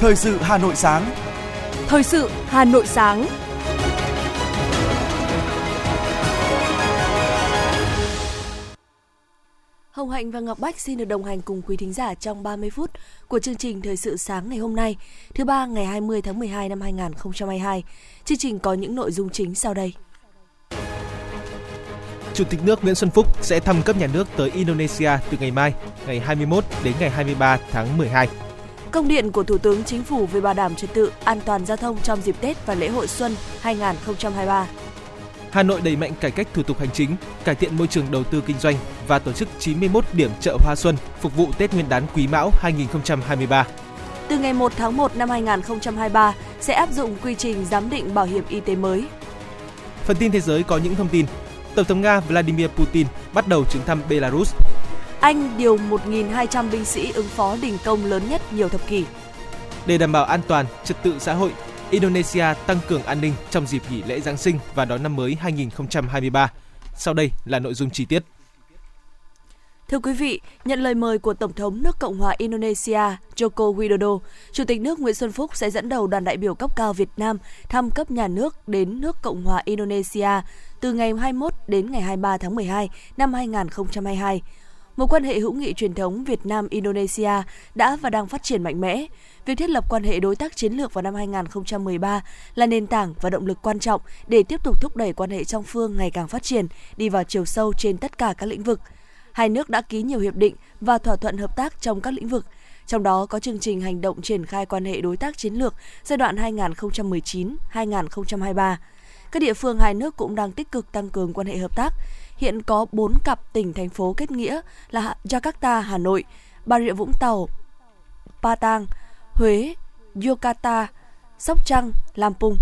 Thời sự Hà Nội sáng. Thời sự Hà Nội sáng. Hồng Hạnh và Ngọc Bách xin được đồng hành cùng quý thính giả trong 30 phút của chương trình Thời sự sáng ngày hôm nay, thứ ba ngày 20 tháng 12 năm 2022. Chương trình có những nội dung chính sau đây. Chủ tịch nước Nguyễn Xuân Phúc sẽ thăm cấp nhà nước tới Indonesia từ ngày mai, ngày 21 đến ngày 23 tháng 12. Công điện của Thủ tướng Chính phủ về bảo đảm trật tự an toàn giao thông trong dịp Tết và lễ hội Xuân 2023. Hà Nội đẩy mạnh cải cách thủ tục hành chính, cải thiện môi trường đầu tư kinh doanh và tổ chức 91 điểm chợ hoa xuân phục vụ Tết Nguyên đán Quý Mão 2023. Từ ngày 1 tháng 1 năm 2023 sẽ áp dụng quy trình giám định bảo hiểm y tế mới. Phần tin thế giới có những thông tin. Tổng thống Nga Vladimir Putin bắt đầu chuyến thăm Belarus. Anh điều 1.200 binh sĩ ứng phó đình công lớn nhất nhiều thập kỷ. Để đảm bảo an toàn, trật tự xã hội, Indonesia tăng cường an ninh trong dịp nghỉ lễ Giáng sinh và đón năm mới 2023. Sau đây là nội dung chi tiết. Thưa quý vị, nhận lời mời của Tổng thống nước Cộng hòa Indonesia Joko Widodo, Chủ tịch nước Nguyễn Xuân Phúc sẽ dẫn đầu đoàn đại biểu cấp cao Việt Nam thăm cấp nhà nước đến nước Cộng hòa Indonesia từ ngày 21 đến ngày 23 tháng 12 năm 2022. Mối quan hệ hữu nghị truyền thống Việt Nam Indonesia đã và đang phát triển mạnh mẽ. Việc thiết lập quan hệ đối tác chiến lược vào năm 2013 là nền tảng và động lực quan trọng để tiếp tục thúc đẩy quan hệ song phương ngày càng phát triển, đi vào chiều sâu trên tất cả các lĩnh vực. Hai nước đã ký nhiều hiệp định và thỏa thuận hợp tác trong các lĩnh vực, trong đó có chương trình hành động triển khai quan hệ đối tác chiến lược giai đoạn 2019-2023. Các địa phương hai nước cũng đang tích cực tăng cường quan hệ hợp tác. Hiện có 4 cặp tỉnh thành phố kết nghĩa là Jakarta, Hà Nội, Bà Rịa Vũng Tàu, Patang, Huế, Yogyakarta, Sóc Trăng, Lampung.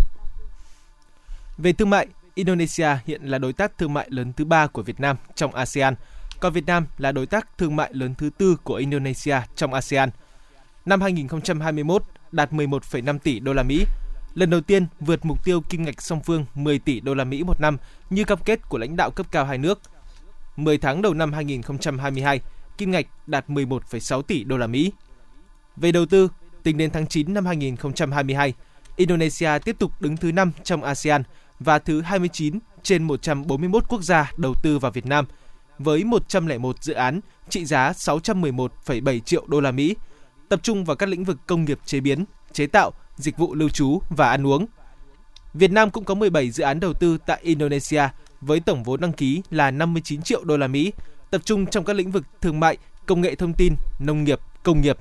Về thương mại, Indonesia hiện là đối tác thương mại lớn thứ ba của Việt Nam trong ASEAN, còn Việt Nam là đối tác thương mại lớn thứ tư của Indonesia trong ASEAN. Năm 2021 đạt 11,5 tỷ đô la Mỹ, lần đầu tiên vượt mục tiêu kim ngạch song phương 10 tỷ đô la Mỹ một năm như cam kết của lãnh đạo cấp cao hai nước. 10 tháng đầu năm 2022, kim ngạch đạt 11,6 tỷ đô la Mỹ. Về đầu tư, tính đến tháng 9 năm 2022, Indonesia tiếp tục đứng thứ 5 trong ASEAN và thứ 29 trên 141 quốc gia đầu tư vào Việt Nam với 101 dự án trị giá 611,7 triệu đô la Mỹ, tập trung vào các lĩnh vực công nghiệp chế biến, chế tạo, dịch vụ lưu trú và ăn uống. Việt Nam cũng có 17 dự án đầu tư tại Indonesia với tổng vốn đăng ký là 59 triệu đô la Mỹ, tập trung trong các lĩnh vực thương mại, công nghệ thông tin, nông nghiệp, công nghiệp.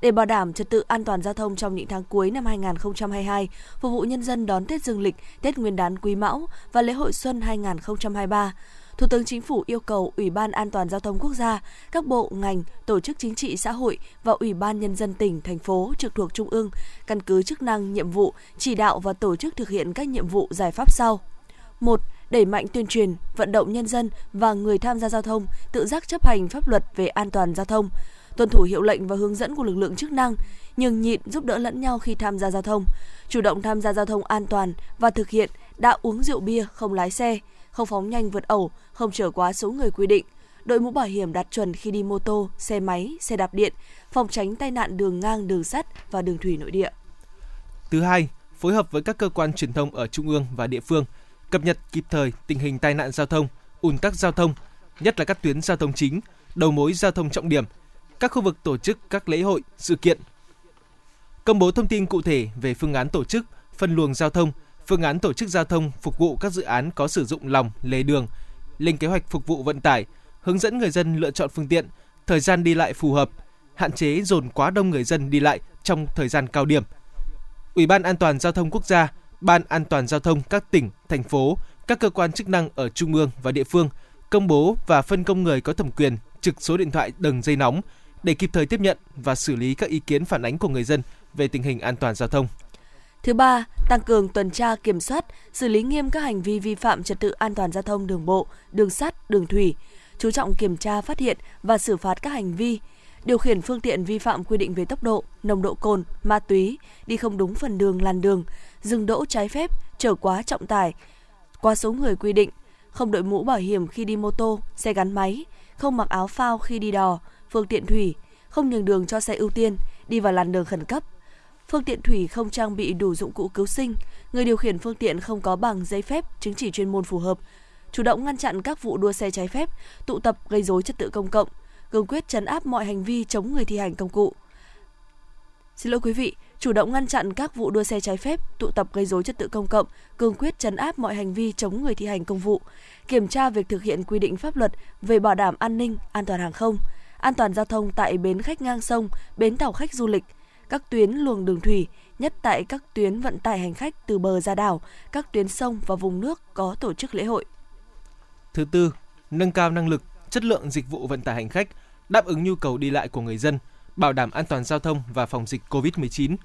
Để bảo đảm trật tự an toàn giao thông trong những tháng cuối năm 2022, phục vụ nhân dân đón Tết Dương lịch, Tết Nguyên đán Quý Mão và lễ hội Xuân 2023, Thủ tướng Chính phủ yêu cầu Ủy ban An toàn Giao thông Quốc gia, các bộ, ngành, tổ chức chính trị xã hội và Ủy ban Nhân dân tỉnh, thành phố trực thuộc Trung ương căn cứ chức năng, nhiệm vụ, chỉ đạo và tổ chức thực hiện các nhiệm vụ giải pháp sau. 1 đẩy mạnh tuyên truyền, vận động nhân dân và người tham gia giao thông tự giác chấp hành pháp luật về an toàn giao thông, tuân thủ hiệu lệnh và hướng dẫn của lực lượng chức năng, nhường nhịn giúp đỡ lẫn nhau khi tham gia giao thông, chủ động tham gia giao thông an toàn và thực hiện đã uống rượu bia không lái xe, không phóng nhanh vượt ẩu, không trở quá số người quy định, đội mũ bảo hiểm đạt chuẩn khi đi mô tô, xe máy, xe đạp điện, phòng tránh tai nạn đường ngang, đường sắt và đường thủy nội địa. Thứ hai, phối hợp với các cơ quan truyền thông ở trung ương và địa phương, cập nhật kịp thời tình hình tai nạn giao thông, ùn tắc giao thông, nhất là các tuyến giao thông chính, đầu mối giao thông trọng điểm, các khu vực tổ chức các lễ hội, sự kiện. Công bố thông tin cụ thể về phương án tổ chức, phân luồng giao thông, phương án tổ chức giao thông phục vụ các dự án có sử dụng lòng, lề đường, lên kế hoạch phục vụ vận tải, hướng dẫn người dân lựa chọn phương tiện, thời gian đi lại phù hợp, hạn chế dồn quá đông người dân đi lại trong thời gian cao điểm. Ủy ban An toàn giao thông quốc gia, Ban An toàn giao thông các tỉnh, thành phố, các cơ quan chức năng ở trung ương và địa phương công bố và phân công người có thẩm quyền trực số điện thoại đường dây nóng để kịp thời tiếp nhận và xử lý các ý kiến phản ánh của người dân về tình hình an toàn giao thông. Thứ ba, tăng cường tuần tra kiểm soát, xử lý nghiêm các hành vi vi phạm trật tự an toàn giao thông đường bộ, đường sắt, đường thủy, chú trọng kiểm tra phát hiện và xử phạt các hành vi điều khiển phương tiện vi phạm quy định về tốc độ, nồng độ cồn, ma túy, đi không đúng phần đường làn đường, dừng đỗ trái phép, chở quá trọng tải, quá số người quy định, không đội mũ bảo hiểm khi đi mô tô, xe gắn máy, không mặc áo phao khi đi đò, phương tiện thủy, không nhường đường cho xe ưu tiên, đi vào làn đường khẩn cấp, phương tiện thủy không trang bị đủ dụng cụ cứu sinh, người điều khiển phương tiện không có bằng giấy phép, chứng chỉ chuyên môn phù hợp, chủ động ngăn chặn các vụ đua xe trái phép, tụ tập gây dối trật tự công cộng, cương quyết chấn áp mọi hành vi chống người thi hành công cụ. Xin lỗi quý vị, chủ động ngăn chặn các vụ đua xe trái phép, tụ tập gây dối trật tự công cộng, cương quyết chấn áp mọi hành vi chống người thi hành công vụ, kiểm tra việc thực hiện quy định pháp luật về bảo đảm an ninh, an toàn hàng không, an toàn giao thông tại bến khách ngang sông, bến tàu khách du lịch, các tuyến luồng đường thủy, nhất tại các tuyến vận tải hành khách từ bờ ra đảo, các tuyến sông và vùng nước có tổ chức lễ hội. Thứ tư, nâng cao năng lực, chất lượng dịch vụ vận tải hành khách, đáp ứng nhu cầu đi lại của người dân, bảo đảm an toàn giao thông và phòng dịch COVID-19.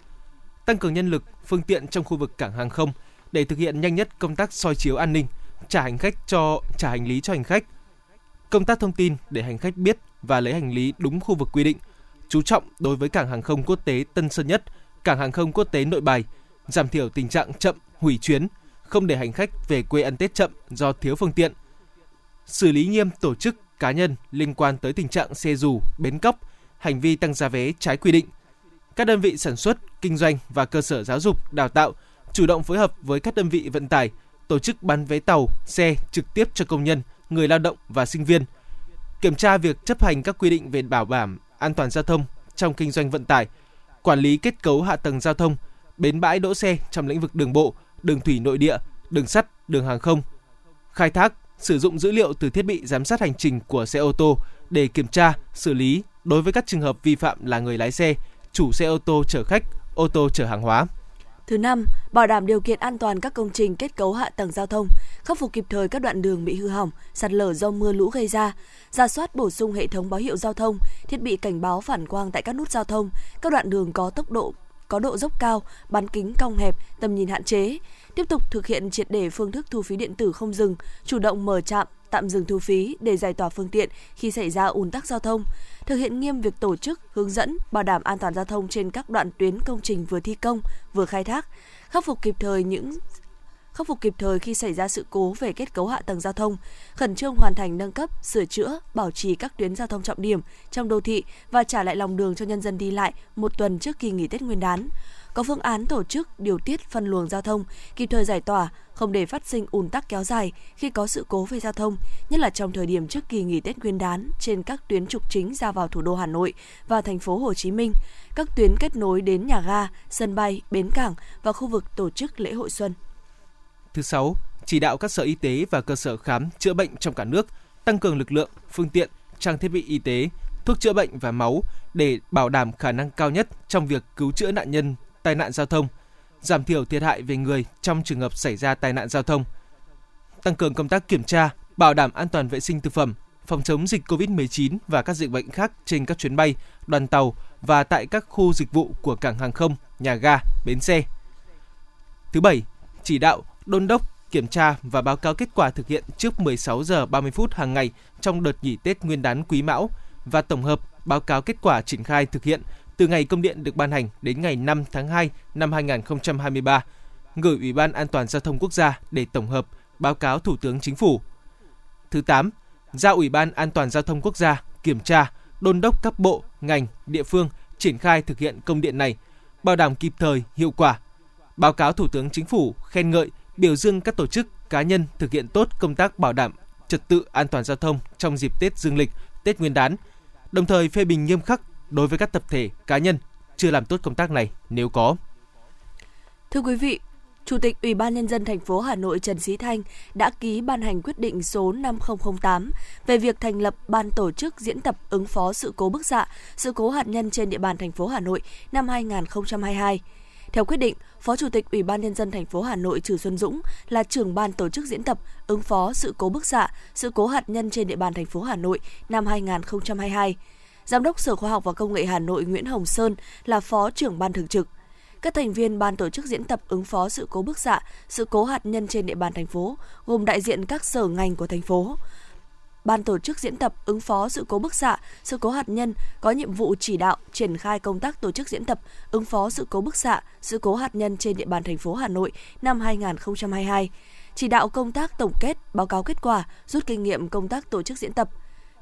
Tăng cường nhân lực, phương tiện trong khu vực cảng hàng không để thực hiện nhanh nhất công tác soi chiếu an ninh, trả hành khách cho trả hành lý cho hành khách. Công tác thông tin để hành khách biết và lấy hành lý đúng khu vực quy định. Chú trọng đối với cảng hàng không quốc tế Tân Sơn Nhất, cảng hàng không quốc tế Nội Bài, giảm thiểu tình trạng chậm, hủy chuyến, không để hành khách về quê ăn Tết chậm do thiếu phương tiện. Xử lý nghiêm tổ chức, cá nhân liên quan tới tình trạng xe dù, bến cóc, hành vi tăng giá vé trái quy định. Các đơn vị sản xuất, kinh doanh và cơ sở giáo dục, đào tạo chủ động phối hợp với các đơn vị vận tải, tổ chức bán vé tàu, xe trực tiếp cho công nhân, người lao động và sinh viên. Kiểm tra việc chấp hành các quy định về bảo đảm an toàn giao thông trong kinh doanh vận tải, quản lý kết cấu hạ tầng giao thông, bến bãi đỗ xe trong lĩnh vực đường bộ, đường thủy nội địa, đường sắt, đường hàng không, khai thác, sử dụng dữ liệu từ thiết bị giám sát hành trình của xe ô tô để kiểm tra, xử lý đối với các trường hợp vi phạm là người lái xe, chủ xe ô tô chở khách, ô tô chở hàng hóa. Thứ năm, bảo đảm điều kiện an toàn các công trình kết cấu hạ tầng giao thông, khắc phục kịp thời các đoạn đường bị hư hỏng, sạt lở do mưa lũ gây ra, ra soát bổ sung hệ thống báo hiệu giao thông, thiết bị cảnh báo phản quang tại các nút giao thông, các đoạn đường có tốc độ có độ dốc cao, bán kính cong hẹp, tầm nhìn hạn chế, tiếp tục thực hiện triệt để phương thức thu phí điện tử không dừng, chủ động mở trạm, tạm dừng thu phí để giải tỏa phương tiện khi xảy ra ùn tắc giao thông, thực hiện nghiêm việc tổ chức, hướng dẫn, bảo đảm an toàn giao thông trên các đoạn tuyến công trình vừa thi công, vừa khai thác, khắc phục kịp thời những khắc phục kịp thời khi xảy ra sự cố về kết cấu hạ tầng giao thông, khẩn trương hoàn thành nâng cấp, sửa chữa, bảo trì các tuyến giao thông trọng điểm trong đô thị và trả lại lòng đường cho nhân dân đi lại một tuần trước kỳ nghỉ Tết Nguyên đán. Có phương án tổ chức điều tiết phân luồng giao thông, kịp thời giải tỏa, không để phát sinh ùn tắc kéo dài khi có sự cố về giao thông, nhất là trong thời điểm trước kỳ nghỉ Tết Nguyên đán trên các tuyến trục chính ra vào thủ đô Hà Nội và thành phố Hồ Chí Minh, các tuyến kết nối đến nhà ga, sân bay, bến cảng và khu vực tổ chức lễ hội xuân. Thứ sáu, chỉ đạo các sở y tế và cơ sở khám chữa bệnh trong cả nước tăng cường lực lượng, phương tiện, trang thiết bị y tế, thuốc chữa bệnh và máu để bảo đảm khả năng cao nhất trong việc cứu chữa nạn nhân tai nạn giao thông, giảm thiểu thiệt hại về người trong trường hợp xảy ra tai nạn giao thông. Tăng cường công tác kiểm tra, bảo đảm an toàn vệ sinh thực phẩm, phòng chống dịch COVID-19 và các dịch bệnh khác trên các chuyến bay, đoàn tàu và tại các khu dịch vụ của cảng hàng không, nhà ga, bến xe. Thứ bảy, chỉ đạo đôn đốc kiểm tra và báo cáo kết quả thực hiện trước 16 giờ 30 phút hàng ngày trong đợt nghỉ Tết Nguyên đán Quý Mão và tổng hợp báo cáo kết quả triển khai thực hiện từ ngày công điện được ban hành đến ngày 5 tháng 2 năm 2023, gửi Ủy ban An toàn giao thông quốc gia để tổng hợp báo cáo Thủ tướng Chính phủ. Thứ 8, giao Ủy ban An toàn giao thông quốc gia kiểm tra, đôn đốc các bộ, ngành, địa phương triển khai thực hiện công điện này, bảo đảm kịp thời, hiệu quả. Báo cáo Thủ tướng Chính phủ khen ngợi, biểu dương các tổ chức, cá nhân thực hiện tốt công tác bảo đảm trật tự an toàn giao thông trong dịp Tết Dương lịch, Tết Nguyên đán, đồng thời phê bình nghiêm khắc đối với các tập thể, cá nhân chưa làm tốt công tác này nếu có. Thưa quý vị, Chủ tịch Ủy ban Nhân dân thành phố Hà Nội Trần Sĩ Thanh đã ký ban hành quyết định số 5008 về việc thành lập ban tổ chức diễn tập ứng phó sự cố bức xạ, sự cố hạt nhân trên địa bàn thành phố Hà Nội năm 2022. Theo quyết định, Phó Chủ tịch Ủy ban Nhân dân thành phố Hà Nội Trừ Xuân Dũng là trưởng ban tổ chức diễn tập ứng phó sự cố bức xạ, sự cố hạt nhân trên địa bàn thành phố Hà Nội năm 2022. Giám đốc Sở Khoa học và Công nghệ Hà Nội Nguyễn Hồng Sơn là Phó trưởng ban thường trực. Các thành viên ban tổ chức diễn tập ứng phó sự cố bức xạ, sự cố hạt nhân trên địa bàn thành phố, gồm đại diện các sở ngành của thành phố. Ban tổ chức diễn tập ứng phó sự cố bức xạ, sự cố hạt nhân có nhiệm vụ chỉ đạo triển khai công tác tổ chức diễn tập ứng phó sự cố bức xạ, sự cố hạt nhân trên địa bàn thành phố Hà Nội năm 2022 chỉ đạo công tác tổng kết, báo cáo kết quả, rút kinh nghiệm công tác tổ chức diễn tập.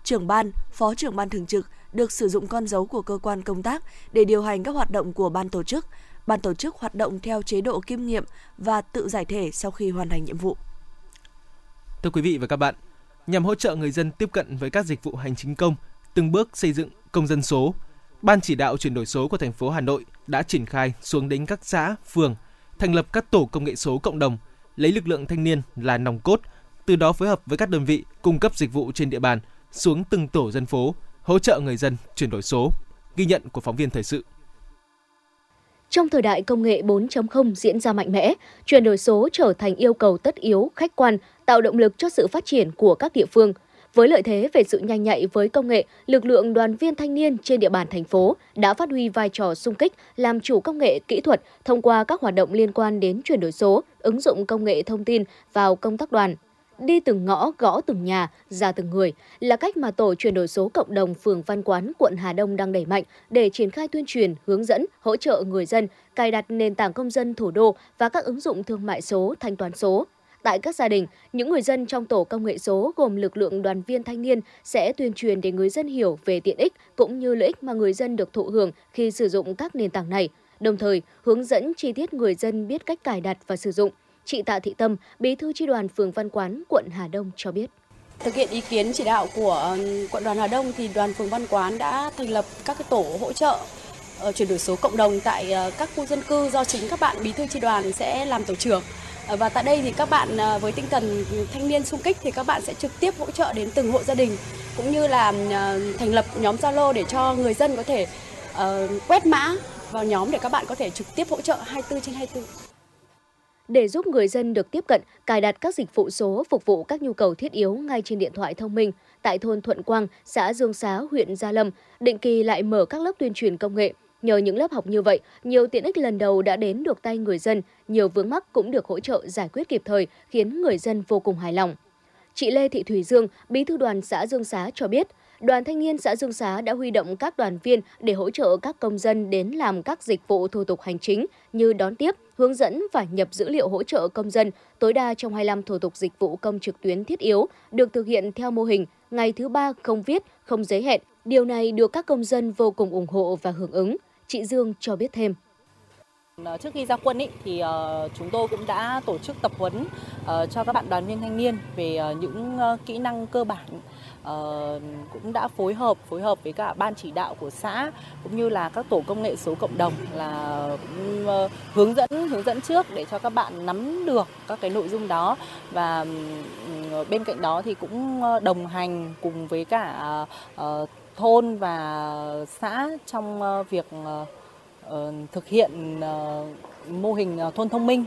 Trưởng ban, phó trưởng ban thường trực được sử dụng con dấu của cơ quan công tác để điều hành các hoạt động của ban tổ chức, ban tổ chức hoạt động theo chế độ kiêm nghiệm và tự giải thể sau khi hoàn thành nhiệm vụ. Thưa quý vị và các bạn, nhằm hỗ trợ người dân tiếp cận với các dịch vụ hành chính công, từng bước xây dựng công dân số, Ban chỉ đạo chuyển đổi số của thành phố Hà Nội đã triển khai xuống đến các xã, phường, thành lập các tổ công nghệ số cộng đồng, lấy lực lượng thanh niên là nòng cốt, từ đó phối hợp với các đơn vị cung cấp dịch vụ trên địa bàn xuống từng tổ dân phố, hỗ trợ người dân chuyển đổi số. Ghi nhận của phóng viên thời sự. Trong thời đại công nghệ 4.0 diễn ra mạnh mẽ, chuyển đổi số trở thành yêu cầu tất yếu, khách quan, tạo động lực cho sự phát triển của các địa phương. Với lợi thế về sự nhanh nhạy với công nghệ, lực lượng đoàn viên thanh niên trên địa bàn thành phố đã phát huy vai trò sung kích, làm chủ công nghệ kỹ thuật thông qua các hoạt động liên quan đến chuyển đổi số, ứng dụng công nghệ thông tin vào công tác đoàn, đi từng ngõ gõ từng nhà ra từng người là cách mà tổ chuyển đổi số cộng đồng phường Văn Quán quận Hà Đông đang đẩy mạnh để triển khai tuyên truyền, hướng dẫn, hỗ trợ người dân cài đặt nền tảng công dân thủ đô và các ứng dụng thương mại số, thanh toán số. Tại các gia đình, những người dân trong tổ công nghệ số gồm lực lượng đoàn viên thanh niên sẽ tuyên truyền để người dân hiểu về tiện ích cũng như lợi ích mà người dân được thụ hưởng khi sử dụng các nền tảng này, đồng thời hướng dẫn chi tiết người dân biết cách cài đặt và sử dụng. Chị Tạ Thị Tâm, Bí thư tri đoàn phường Văn Quán, quận Hà Đông cho biết. Thực hiện ý kiến chỉ đạo của ừ, quận đoàn Hà Đông thì đoàn phường Văn Quán đã thành lập các cái tổ hỗ trợ ờ, chuyển đổi số cộng đồng tại ờ, các khu dân cư do chính các bạn bí thư tri đoàn sẽ làm tổ trưởng. Ờ, và tại đây thì các bạn với tinh thần thanh niên sung kích thì các bạn sẽ trực tiếp hỗ trợ đến từng hộ gia đình cũng như là thành lập nhóm Zalo để cho người dân có thể quét mã vào nhóm để các bạn có thể trực tiếp hỗ trợ 24 trên 24 để giúp người dân được tiếp cận, cài đặt các dịch vụ số phục vụ các nhu cầu thiết yếu ngay trên điện thoại thông minh. Tại thôn Thuận Quang, xã Dương Xá, huyện Gia Lâm, định kỳ lại mở các lớp tuyên truyền công nghệ. Nhờ những lớp học như vậy, nhiều tiện ích lần đầu đã đến được tay người dân, nhiều vướng mắc cũng được hỗ trợ giải quyết kịp thời, khiến người dân vô cùng hài lòng. Chị Lê Thị Thủy Dương, bí thư đoàn xã Dương Xá cho biết, Đoàn Thanh niên xã Dương Xá đã huy động các đoàn viên để hỗ trợ các công dân đến làm các dịch vụ thủ tục hành chính như đón tiếp, hướng dẫn và nhập dữ liệu hỗ trợ công dân tối đa trong 25 thủ tục dịch vụ công trực tuyến thiết yếu được thực hiện theo mô hình ngày thứ ba không viết, không giấy hẹn. Điều này được các công dân vô cùng ủng hộ và hưởng ứng. Chị Dương cho biết thêm. Ờ, trước khi ra quân ý, thì ờ, chúng tôi cũng đã tổ chức tập huấn ờ, cho các bạn đoàn viên thanh niên về những kỹ năng cơ bản uh, cũng đã phối hợp phối hợp với cả ban chỉ đạo của xã cũng như là các tổ công nghệ số cộng đồng là cũng, uh, hướng dẫn hướng dẫn trước để cho các bạn nắm được các cái nội dung đó. Và um, bên cạnh đó thì cũng ờ, đồng hành cùng với cả uh, thôn và xã trong uh, việc uh, uh, thực hiện uh, mô hình uh, thôn thông minh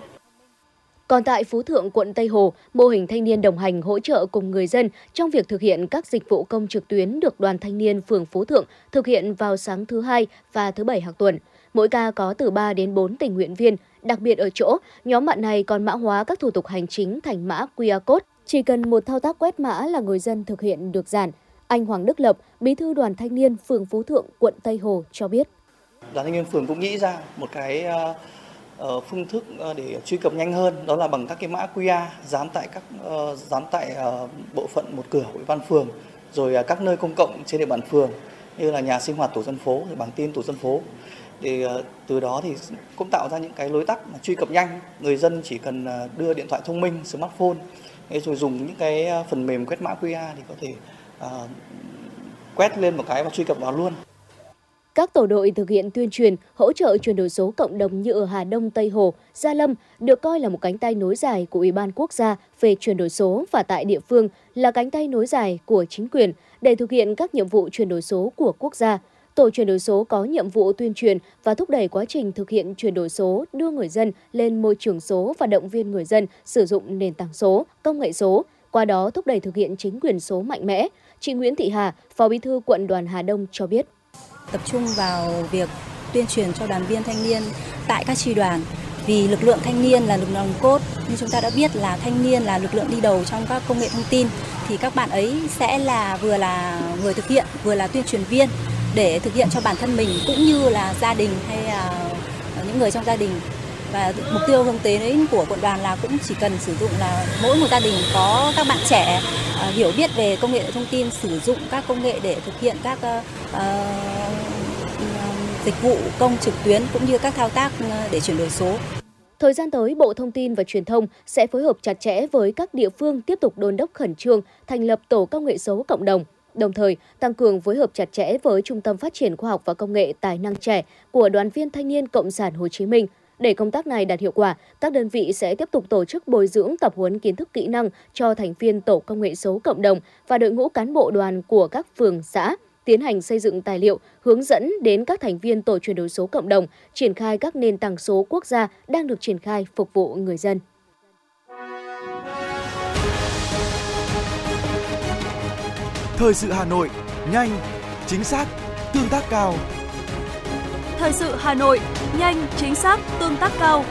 còn tại Phú Thượng, quận Tây Hồ, mô hình thanh niên đồng hành hỗ trợ cùng người dân trong việc thực hiện các dịch vụ công trực tuyến được đoàn thanh niên phường Phú Thượng thực hiện vào sáng thứ hai và thứ bảy hàng tuần. Mỗi ca có từ 3 đến 4 tình nguyện viên, đặc biệt ở chỗ, nhóm bạn này còn mã hóa các thủ tục hành chính thành mã QR code. Chỉ cần một thao tác quét mã là người dân thực hiện được giản. Anh Hoàng Đức Lập, bí thư đoàn thanh niên phường Phú Thượng, quận Tây Hồ cho biết. Đoàn thanh niên phường cũng nghĩ ra một cái uh Ờ, phương thức ờ, để truy cập nhanh hơn, đó là bằng các cái mã QR dán tại các ờ, dán tại bộ phận một cửa của ủy ban phường, rồi các nơi công cộng trên địa bàn phường, như là nhà sinh hoạt tổ dân phố, rồi bảng tin tổ dân phố. Để từ đó thì cũng tạo ra những cái lối tắt truy cập nhanh. Người dân chỉ cần đưa điện thoại thông minh, smartphone rồi dùng những cái phần mềm quét mã QR thì có thể quét lên một cái và truy cập vào luôn các tổ đội thực hiện tuyên truyền, hỗ trợ chuyển đổi số cộng đồng như ở Hà Đông, Tây Hồ, Gia Lâm được coi là một cánh tay nối dài của Ủy ban Quốc gia về chuyển đổi số và tại địa phương là cánh tay nối dài của chính quyền để thực hiện các nhiệm vụ chuyển đổi số của quốc gia. Tổ chuyển đổi số có nhiệm vụ tuyên truyền và thúc đẩy quá trình thực hiện chuyển đổi số, đưa người dân lên môi trường số và động viên người dân sử dụng nền tảng số, công nghệ số, qua đó thúc đẩy thực hiện chính quyền số mạnh mẽ. Chị Nguyễn Thị Hà, Phó Bí thư quận đoàn Hà Đông cho biết tập trung vào việc tuyên truyền cho đoàn viên thanh niên tại các tri đoàn. Vì lực lượng thanh niên là lực lượng cốt như chúng ta đã biết là thanh niên là lực lượng đi đầu trong các công nghệ thông tin. Thì các bạn ấy sẽ là, vừa là người thực hiện, vừa là tuyên truyền viên để thực hiện cho bản thân mình, cũng như là gia đình hay là những người trong gia đình và mục tiêu hướng tới đấy của quận đoàn là cũng chỉ cần sử dụng là mỗi một gia đình có các bạn trẻ uh, hiểu biết về công nghệ thông tin sử dụng các công nghệ để thực hiện các uh, dịch vụ công trực tuyến cũng như các thao tác ờ, để chuyển đổi số. Thời gian tới, Bộ Thông tin và Truyền thông sẽ phối hợp chặt chẽ với các địa phương tiếp tục đôn đốc khẩn trương thành lập tổ công nghệ số cộng đồng, đồng thời tăng cường phối hợp chặt chẽ với Trung tâm Phát triển Khoa học và Công nghệ Tài năng trẻ của Đoàn viên Thanh niên Cộng sản Hồ Chí Minh. Để công tác này đạt hiệu quả, các đơn vị sẽ tiếp tục tổ chức bồi dưỡng tập huấn kiến thức kỹ năng cho thành viên tổ công nghệ số cộng đồng và đội ngũ cán bộ đoàn của các phường, xã, tiến hành xây dựng tài liệu hướng dẫn đến các thành viên tổ chuyển đổi số cộng đồng, triển khai các nền tảng số quốc gia đang được triển khai phục vụ người dân. Thời sự Hà Nội, nhanh, chính xác, tương tác cao. Thời sự Hà Nội, nhanh, chính xác, tương tác cao.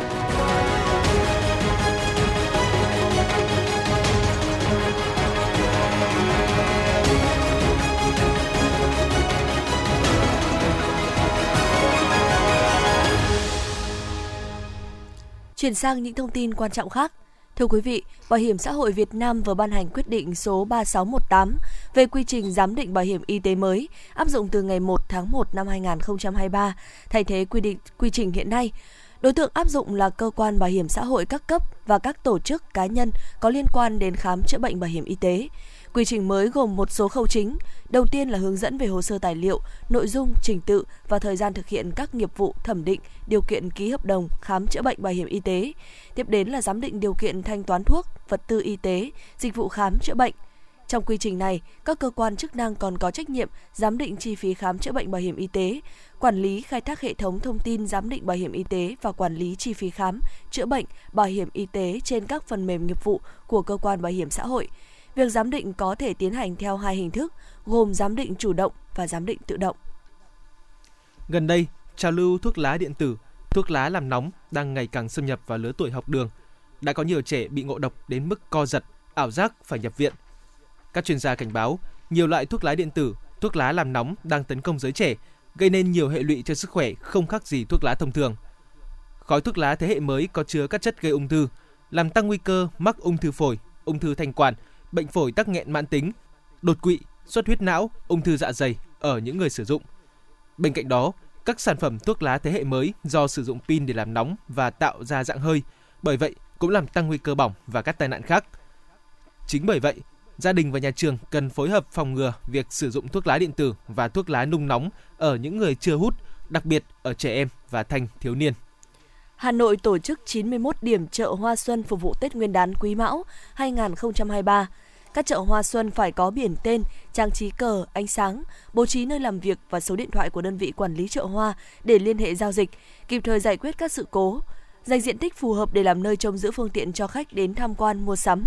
Chuyển sang những thông tin quan trọng khác. Thưa quý vị, Bảo hiểm xã hội Việt Nam vừa ban hành quyết định số 3618 về quy trình giám định bảo hiểm y tế mới áp dụng từ ngày 1 tháng 1 năm 2023, thay thế quy định quy trình hiện nay. Đối tượng áp dụng là cơ quan bảo hiểm xã hội các cấp và các tổ chức cá nhân có liên quan đến khám chữa bệnh bảo hiểm y tế. Quy trình mới gồm một số khâu chính. Đầu tiên là hướng dẫn về hồ sơ tài liệu, nội dung, trình tự và thời gian thực hiện các nghiệp vụ thẩm định, điều kiện ký hợp đồng khám chữa bệnh bảo hiểm y tế. Tiếp đến là giám định điều kiện thanh toán thuốc, vật tư y tế, dịch vụ khám chữa bệnh. Trong quy trình này, các cơ quan chức năng còn có trách nhiệm giám định chi phí khám chữa bệnh bảo hiểm y tế, quản lý khai thác hệ thống thông tin giám định bảo hiểm y tế và quản lý chi phí khám, chữa bệnh, bảo hiểm y tế trên các phần mềm nghiệp vụ của cơ quan bảo hiểm xã hội. Việc giám định có thể tiến hành theo hai hình thức, gồm giám định chủ động và giám định tự động. Gần đây, trào lưu thuốc lá điện tử, thuốc lá làm nóng đang ngày càng xâm nhập vào lứa tuổi học đường. Đã có nhiều trẻ bị ngộ độc đến mức co giật, ảo giác phải nhập viện. Các chuyên gia cảnh báo, nhiều loại thuốc lá điện tử, thuốc lá làm nóng đang tấn công giới trẻ, gây nên nhiều hệ lụy cho sức khỏe không khác gì thuốc lá thông thường. Khói thuốc lá thế hệ mới có chứa các chất gây ung thư, làm tăng nguy cơ mắc ung thư phổi, ung thư thanh quản, bệnh phổi tắc nghẽn mãn tính, đột quỵ, xuất huyết não, ung thư dạ dày ở những người sử dụng. Bên cạnh đó, các sản phẩm thuốc lá thế hệ mới do sử dụng pin để làm nóng và tạo ra dạng hơi, bởi vậy cũng làm tăng nguy cơ bỏng và các tai nạn khác. Chính bởi vậy, gia đình và nhà trường cần phối hợp phòng ngừa việc sử dụng thuốc lá điện tử và thuốc lá nung nóng ở những người chưa hút, đặc biệt ở trẻ em và thanh thiếu niên. Hà Nội tổ chức 91 điểm chợ hoa xuân phục vụ Tết Nguyên đán Quý Mão 2023. Các chợ hoa xuân phải có biển tên, trang trí cờ, ánh sáng, bố trí nơi làm việc và số điện thoại của đơn vị quản lý chợ hoa để liên hệ giao dịch, kịp thời giải quyết các sự cố. Dành diện tích phù hợp để làm nơi trông giữ phương tiện cho khách đến tham quan mua sắm.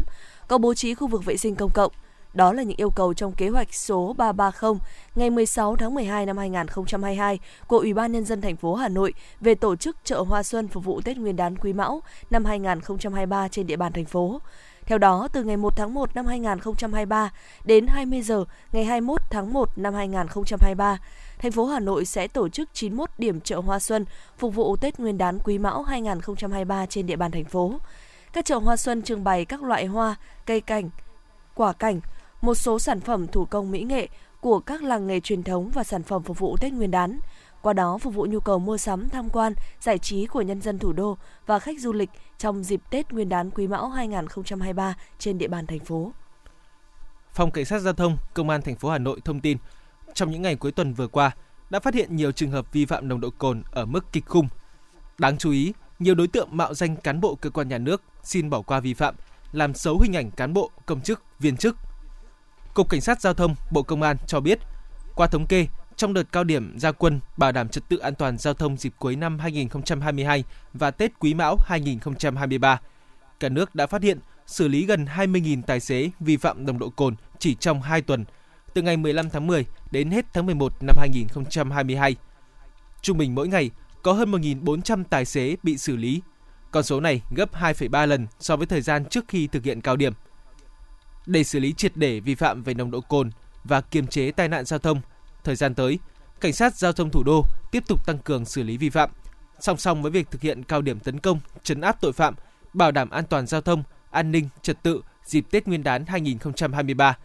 Có bố trí khu vực vệ sinh công cộng. Đó là những yêu cầu trong kế hoạch số 330 ngày 16 tháng 12 năm 2022 của Ủy ban nhân dân thành phố Hà Nội về tổ chức chợ hoa xuân phục vụ Tết Nguyên đán Quý Mão năm 2023 trên địa bàn thành phố. Theo đó, từ ngày 1 tháng 1 năm 2023 đến 20 giờ ngày 21 tháng 1 năm 2023, thành phố Hà Nội sẽ tổ chức 91 điểm chợ hoa xuân phục vụ Tết Nguyên đán Quý Mão 2023 trên địa bàn thành phố. Các chợ hoa xuân trưng bày các loại hoa, cây cảnh, quả cảnh, một số sản phẩm thủ công mỹ nghệ của các làng nghề truyền thống và sản phẩm phục vụ Tết Nguyên đán. Qua đó phục vụ nhu cầu mua sắm, tham quan, giải trí của nhân dân thủ đô và khách du lịch trong dịp Tết Nguyên đán Quý Mão 2023 trên địa bàn thành phố. Phòng Cảnh sát Giao thông Công an thành phố Hà Nội thông tin, trong những ngày cuối tuần vừa qua đã phát hiện nhiều trường hợp vi phạm nồng độ cồn ở mức kịch khung. Đáng chú ý, nhiều đối tượng mạo danh cán bộ cơ quan nhà nước xin bỏ qua vi phạm, làm xấu hình ảnh cán bộ, công chức, viên chức. Cục Cảnh sát Giao thông Bộ Công an cho biết, qua thống kê, trong đợt cao điểm gia quân bảo đảm trật tự an toàn giao thông dịp cuối năm 2022 và Tết Quý Mão 2023, cả nước đã phát hiện xử lý gần 20.000 tài xế vi phạm nồng độ cồn chỉ trong 2 tuần, từ ngày 15 tháng 10 đến hết tháng 11 năm 2022. Trung bình mỗi ngày có hơn 1.400 tài xế bị xử lý. Con số này gấp 2,3 lần so với thời gian trước khi thực hiện cao điểm. Để xử lý triệt để vi phạm về nồng độ cồn và kiềm chế tai nạn giao thông, thời gian tới, cảnh sát giao thông thủ đô tiếp tục tăng cường xử lý vi phạm, song song với việc thực hiện cao điểm tấn công, chấn áp tội phạm, bảo đảm an toàn giao thông, an ninh, trật tự dịp Tết Nguyên đán 2023.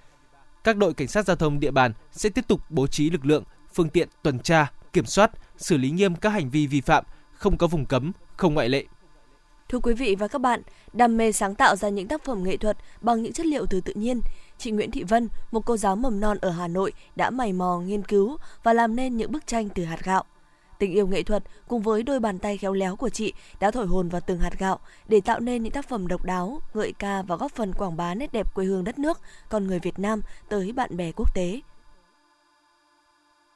Các đội cảnh sát giao thông địa bàn sẽ tiếp tục bố trí lực lượng, phương tiện tuần tra, kiểm soát, xử lý nghiêm các hành vi vi phạm, không có vùng cấm, không ngoại lệ. Thưa quý vị và các bạn, đam mê sáng tạo ra những tác phẩm nghệ thuật bằng những chất liệu từ tự nhiên, chị Nguyễn Thị Vân, một cô giáo mầm non ở Hà Nội đã mày mò nghiên cứu và làm nên những bức tranh từ hạt gạo. Tình yêu nghệ thuật cùng với đôi bàn tay khéo léo của chị đã thổi hồn vào từng hạt gạo để tạo nên những tác phẩm độc đáo, ngợi ca và góp phần quảng bá nét đẹp quê hương đất nước, con người Việt Nam tới bạn bè quốc tế.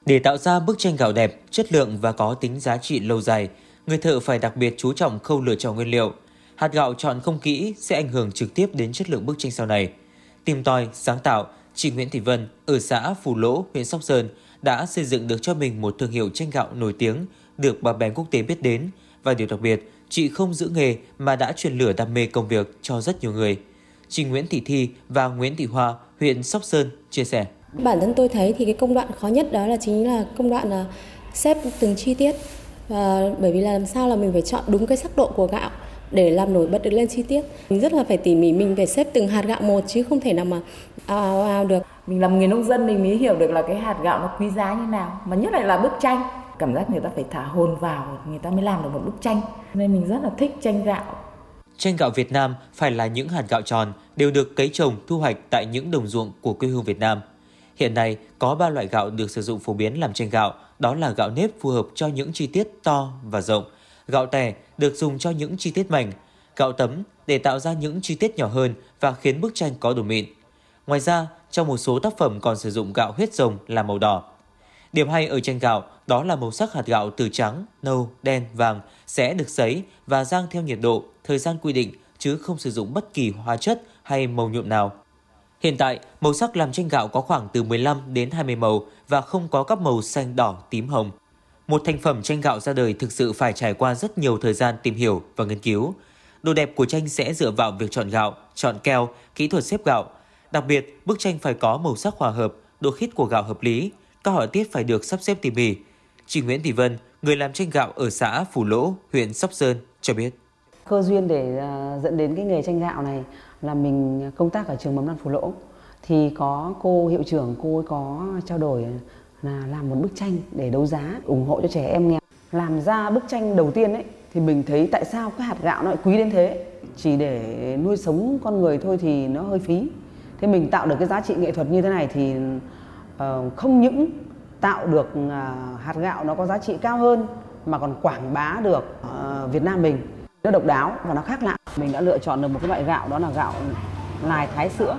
Để tạo ra bức tranh gạo đẹp, chất lượng và có tính giá trị lâu dài, người thợ phải đặc biệt chú trọng khâu lựa chọn nguyên liệu. Hạt gạo chọn không kỹ sẽ ảnh hưởng trực tiếp đến chất lượng bức tranh sau này. Tìm tòi, sáng tạo, chị Nguyễn Thị Vân ở xã Phù Lỗ, huyện Sóc Sơn đã xây dựng được cho mình một thương hiệu tranh gạo nổi tiếng, được bà bè quốc tế biết đến. Và điều đặc biệt, chị không giữ nghề mà đã truyền lửa đam mê công việc cho rất nhiều người. Chị Nguyễn Thị Thi và Nguyễn Thị Hoa, huyện Sóc Sơn chia sẻ. Bản thân tôi thấy thì cái công đoạn khó nhất đó là chính là công đoạn là xếp từng chi tiết. Và bởi vì là làm sao là mình phải chọn đúng cái sắc độ của gạo để làm nổi bật được lên chi tiết. Mình rất là phải tỉ mỉ, mình phải xếp từng hạt gạo một chứ không thể nào mà ào ào ào được. Mình làm nghề nông dân mình mới hiểu được là cái hạt gạo nó quý giá như nào. Mà nhất là là bức tranh. Cảm giác người ta phải thả hồn vào, người ta mới làm được một bức tranh. Nên mình rất là thích tranh gạo. Tranh gạo Việt Nam phải là những hạt gạo tròn đều được cấy trồng, thu hoạch tại những đồng ruộng của quê hương Việt Nam. Hiện nay, có 3 loại gạo được sử dụng phổ biến làm tranh gạo, đó là gạo nếp phù hợp cho những chi tiết to và rộng, gạo tẻ được dùng cho những chi tiết mảnh, gạo tấm để tạo ra những chi tiết nhỏ hơn và khiến bức tranh có độ mịn. Ngoài ra, trong một số tác phẩm còn sử dụng gạo huyết rồng là màu đỏ. Điểm hay ở tranh gạo đó là màu sắc hạt gạo từ trắng, nâu, đen, vàng sẽ được sấy và rang theo nhiệt độ, thời gian quy định chứ không sử dụng bất kỳ hóa chất hay màu nhuộm nào. Hiện tại, màu sắc làm tranh gạo có khoảng từ 15 đến 20 màu và không có các màu xanh, đỏ, tím, hồng. Một thành phẩm tranh gạo ra đời thực sự phải trải qua rất nhiều thời gian tìm hiểu và nghiên cứu. Đồ đẹp của tranh sẽ dựa vào việc chọn gạo, chọn keo, kỹ thuật xếp gạo. Đặc biệt, bức tranh phải có màu sắc hòa hợp, độ khít của gạo hợp lý, các họa tiết phải được sắp xếp tỉ mỉ. Chị Nguyễn Thị Vân, người làm tranh gạo ở xã Phủ Lỗ, huyện Sóc Sơn cho biết. Cơ duyên để à, dẫn đến cái nghề tranh gạo này là mình công tác ở trường mầm non Phủ Lỗ thì có cô hiệu trưởng cô ấy có trao đổi là làm một bức tranh để đấu giá ủng hộ cho trẻ em nghèo. Làm ra bức tranh đầu tiên ấy thì mình thấy tại sao cái hạt gạo nó lại quý đến thế? Chỉ để nuôi sống con người thôi thì nó hơi phí. Thế mình tạo được cái giá trị nghệ thuật như thế này thì uh, không những tạo được uh, hạt gạo nó có giá trị cao hơn mà còn quảng bá được uh, Việt Nam mình. Nó độc đáo và nó khác lạ. Mình đã lựa chọn được một cái loại gạo đó là gạo lài thái sữa.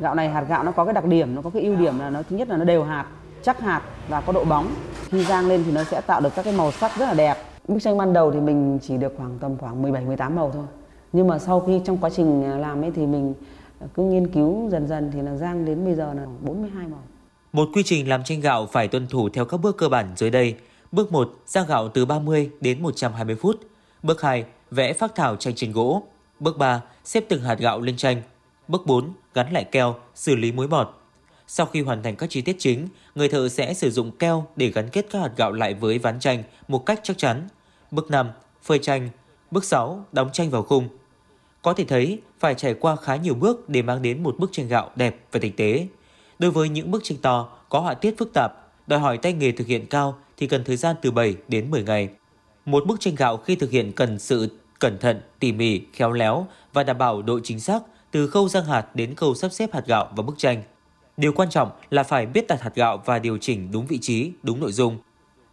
Gạo này hạt gạo nó có cái đặc điểm nó có cái ưu điểm là nó thứ nhất là nó đều hạt chắc hạt và có độ bóng khi rang lên thì nó sẽ tạo được các cái màu sắc rất là đẹp bức tranh ban đầu thì mình chỉ được khoảng tầm khoảng 17 18 màu thôi nhưng mà sau khi trong quá trình à, làm ấy thì mình à, cứ nghiên cứu dần dần thì là rang đến bây giờ là 42 màu một quy trình làm tranh gạo phải tuân thủ theo các bước cơ bản dưới đây. Bước 1, rang gạo từ 30 đến 120 phút. Bước 2, vẽ phác thảo tranh trên gỗ. Bước 3, xếp từng hạt gạo lên tranh. Bước 4, gắn lại keo, xử lý muối bọt. Sau khi hoàn thành các chi tiết chính, người thợ sẽ sử dụng keo để gắn kết các hạt gạo lại với ván tranh một cách chắc chắn. Bước 5, phơi tranh. Bước 6, đóng tranh vào khung. Có thể thấy phải trải qua khá nhiều bước để mang đến một bức tranh gạo đẹp và tinh tế. Đối với những bức tranh to có họa tiết phức tạp, đòi hỏi tay nghề thực hiện cao thì cần thời gian từ 7 đến 10 ngày. Một bức tranh gạo khi thực hiện cần sự cẩn thận, tỉ mỉ, khéo léo và đảm bảo độ chính xác từ khâu rang hạt đến khâu sắp xếp hạt gạo vào bức tranh. Điều quan trọng là phải biết đặt hạt gạo và điều chỉnh đúng vị trí, đúng nội dung.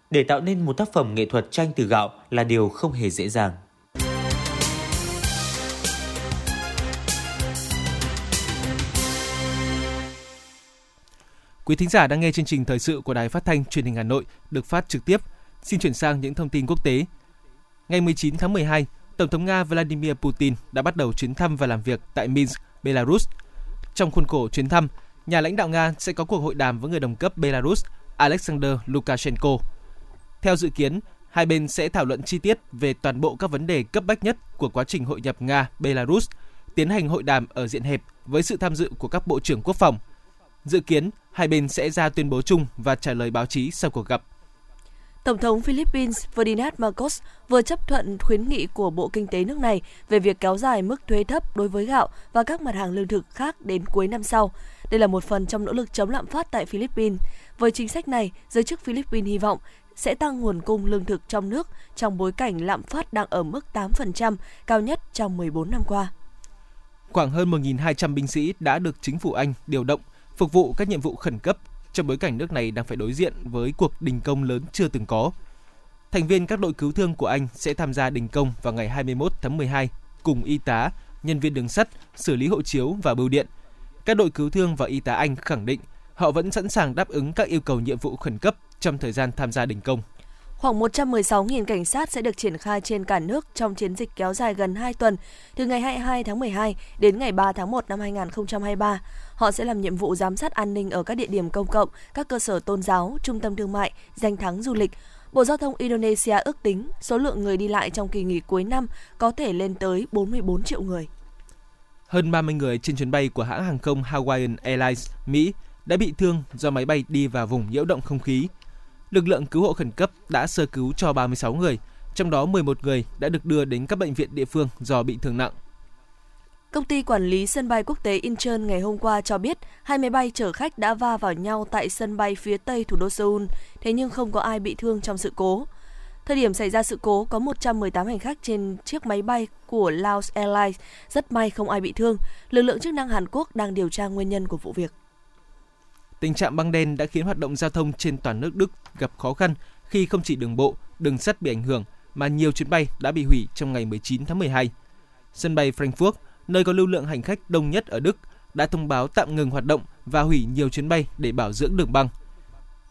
Để tạo nên một tác phẩm nghệ thuật tranh từ gạo là điều không hề dễ dàng. Quý thính giả đang nghe chương trình thời sự của Đài Phát thanh Truyền hình Hà Nội được phát trực tiếp. Xin chuyển sang những thông tin quốc tế. Ngày 19 tháng 12, Tổng thống Nga Vladimir Putin đã bắt đầu chuyến thăm và làm việc tại Minsk, Belarus. Trong khuôn khổ chuyến thăm, nhà lãnh đạo Nga sẽ có cuộc hội đàm với người đồng cấp Belarus Alexander Lukashenko. Theo dự kiến, hai bên sẽ thảo luận chi tiết về toàn bộ các vấn đề cấp bách nhất của quá trình hội nhập Nga-Belarus, tiến hành hội đàm ở diện hẹp với sự tham dự của các bộ trưởng quốc phòng. Dự kiến, hai bên sẽ ra tuyên bố chung và trả lời báo chí sau cuộc gặp. Tổng thống Philippines Ferdinand Marcos vừa chấp thuận khuyến nghị của Bộ Kinh tế nước này về việc kéo dài mức thuế thấp đối với gạo và các mặt hàng lương thực khác đến cuối năm sau. Đây là một phần trong nỗ lực chống lạm phát tại Philippines. Với chính sách này, giới chức Philippines hy vọng sẽ tăng nguồn cung lương thực trong nước trong bối cảnh lạm phát đang ở mức 8%, cao nhất trong 14 năm qua. Khoảng hơn 1.200 binh sĩ đã được chính phủ Anh điều động phục vụ các nhiệm vụ khẩn cấp trong bối cảnh nước này đang phải đối diện với cuộc đình công lớn chưa từng có. Thành viên các đội cứu thương của Anh sẽ tham gia đình công vào ngày 21 tháng 12 cùng y tá, nhân viên đường sắt, xử lý hộ chiếu và bưu điện. Các đội cứu thương và y tá Anh khẳng định họ vẫn sẵn sàng đáp ứng các yêu cầu nhiệm vụ khẩn cấp trong thời gian tham gia đình công. Khoảng 116.000 cảnh sát sẽ được triển khai trên cả nước trong chiến dịch kéo dài gần 2 tuần, từ ngày 22 tháng 12 đến ngày 3 tháng 1 năm 2023. Họ sẽ làm nhiệm vụ giám sát an ninh ở các địa điểm công cộng, các cơ sở tôn giáo, trung tâm thương mại, danh thắng du lịch. Bộ Giao thông Indonesia ước tính số lượng người đi lại trong kỳ nghỉ cuối năm có thể lên tới 44 triệu người. Hơn 30 người trên chuyến bay của hãng hàng không Hawaiian Airlines Mỹ đã bị thương do máy bay đi vào vùng nhiễu động không khí. Lực lượng cứu hộ khẩn cấp đã sơ cứu cho 36 người, trong đó 11 người đã được đưa đến các bệnh viện địa phương do bị thương nặng. Công ty quản lý sân bay quốc tế Incheon ngày hôm qua cho biết hai máy bay chở khách đã va vào nhau tại sân bay phía tây thủ đô Seoul, thế nhưng không có ai bị thương trong sự cố. Thời điểm xảy ra sự cố có 118 hành khách trên chiếc máy bay của Laos Airlines, rất may không ai bị thương. Lực lượng chức năng Hàn Quốc đang điều tra nguyên nhân của vụ việc. Tình trạng băng đen đã khiến hoạt động giao thông trên toàn nước Đức gặp khó khăn khi không chỉ đường bộ, đường sắt bị ảnh hưởng mà nhiều chuyến bay đã bị hủy trong ngày 19 tháng 12. Sân bay Frankfurt, nơi có lưu lượng hành khách đông nhất ở Đức, đã thông báo tạm ngừng hoạt động và hủy nhiều chuyến bay để bảo dưỡng đường băng.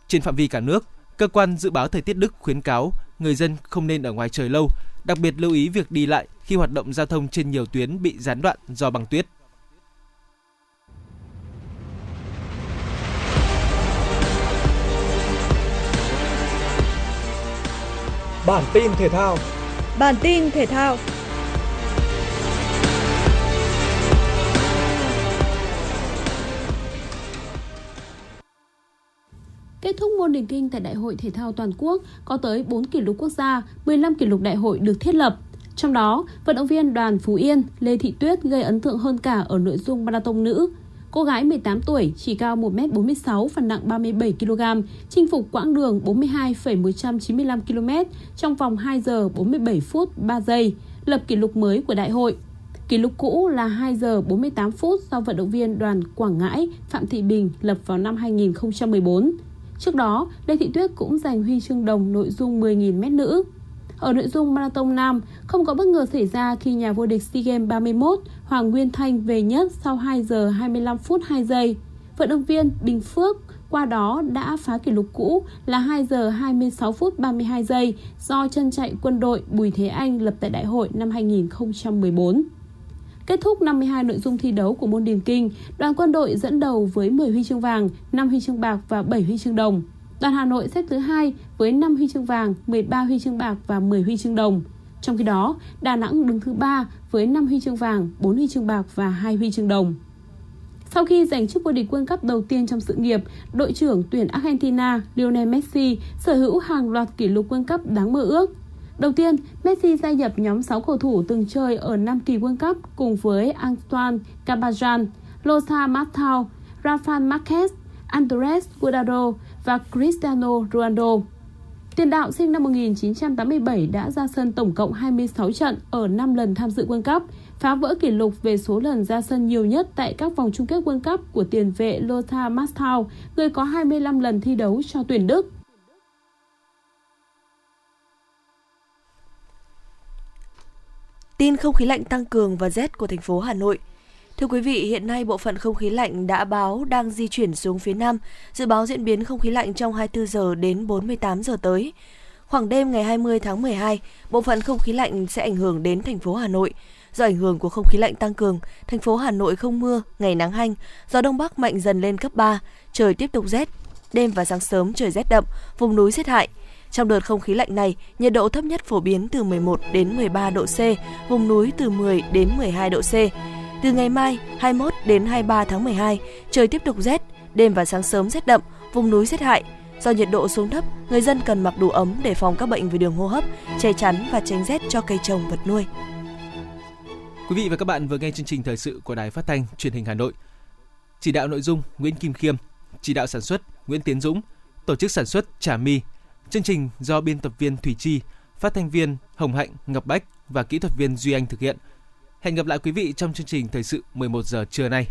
Trên phạm vi cả nước, cơ quan dự báo thời tiết Đức khuyến cáo người dân không nên ở ngoài trời lâu, đặc biệt lưu ý việc đi lại khi hoạt động giao thông trên nhiều tuyến bị gián đoạn do băng tuyết. Bản tin thể thao. Bản tin thể thao. Kết thúc môn điền kinh tại Đại hội Thể thao Toàn quốc, có tới 4 kỷ lục quốc gia, 15 kỷ lục đại hội được thiết lập. Trong đó, vận động viên đoàn Phú Yên, Lê Thị Tuyết gây ấn tượng hơn cả ở nội dung marathon nữ. Cô gái 18 tuổi, chỉ cao 1m46 và nặng 37kg, chinh phục quãng đường 42,195 km trong vòng 2 giờ 47 phút 3 giây, lập kỷ lục mới của đại hội. Kỷ lục cũ là 2 giờ 48 phút do vận động viên đoàn Quảng Ngãi Phạm Thị Bình lập vào năm 2014. Trước đó, Lê Thị Tuyết cũng giành huy chương đồng nội dung 10.000m nữ. Ở nội dung marathon nam, không có bất ngờ xảy ra khi nhà vô địch SEA Games 31 Hoàng Nguyên Thanh về nhất sau 2 giờ 25 phút 2 giây. Vận động viên Bình Phước qua đó đã phá kỷ lục cũ là 2 giờ 26 phút 32 giây do chân chạy quân đội Bùi Thế Anh lập tại đại hội năm 2014. Kết thúc 52 nội dung thi đấu của môn điền kinh, đoàn quân đội dẫn đầu với 10 huy chương vàng, 5 huy chương bạc và 7 huy chương đồng. Đoàn Hà Nội xếp thứ hai với 5 huy chương vàng, 13 huy chương bạc và 10 huy chương đồng. Trong khi đó, Đà Nẵng đứng thứ ba với 5 huy chương vàng, 4 huy chương bạc và 2 huy chương đồng. Sau khi giành chức vô địch World Cup đầu tiên trong sự nghiệp, đội trưởng tuyển Argentina Lionel Messi sở hữu hàng loạt kỷ lục World Cup đáng mơ ước. Đầu tiên, Messi gia nhập nhóm 6 cầu thủ từng chơi ở 5 kỳ World Cup cùng với Antoine Cabajan, Lothar Matthaus, Rafael Marquez, Andres Guardado và Cristiano Ronaldo. Tiền đạo sinh năm 1987 đã ra sân tổng cộng 26 trận ở 5 lần tham dự World Cup, phá vỡ kỷ lục về số lần ra sân nhiều nhất tại các vòng chung kết World Cup của tiền vệ Lothar Matthaus, người có 25 lần thi đấu cho tuyển Đức. Tin không khí lạnh tăng cường và rét của thành phố Hà Nội. Thưa quý vị, hiện nay bộ phận không khí lạnh đã báo đang di chuyển xuống phía Nam, dự báo diễn biến không khí lạnh trong 24 giờ đến 48 giờ tới. Khoảng đêm ngày 20 tháng 12, bộ phận không khí lạnh sẽ ảnh hưởng đến thành phố Hà Nội. Do ảnh hưởng của không khí lạnh tăng cường, thành phố Hà Nội không mưa, ngày nắng hanh, gió đông bắc mạnh dần lên cấp 3, trời tiếp tục rét. Đêm và sáng sớm trời rét đậm, vùng núi rét hại. Trong đợt không khí lạnh này, nhiệt độ thấp nhất phổ biến từ 11 đến 13 độ C, vùng núi từ 10 đến 12 độ C. Từ ngày mai 21 đến 23 tháng 12, trời tiếp tục rét, đêm và sáng sớm rét đậm, vùng núi rét hại. Do nhiệt độ xuống thấp, người dân cần mặc đủ ấm để phòng các bệnh về đường hô hấp, che chắn và tránh rét cho cây trồng vật nuôi. Quý vị và các bạn vừa nghe chương trình thời sự của Đài Phát thanh Truyền hình Hà Nội. Chỉ đạo nội dung Nguyễn Kim Khiêm, chỉ đạo sản xuất Nguyễn Tiến Dũng, tổ chức sản xuất Trà My, Chương trình do biên tập viên Thủy Chi, phát thanh viên Hồng Hạnh, Ngọc Bách và kỹ thuật viên Duy Anh thực hiện. Hẹn gặp lại quý vị trong chương trình thời sự 11 giờ trưa nay.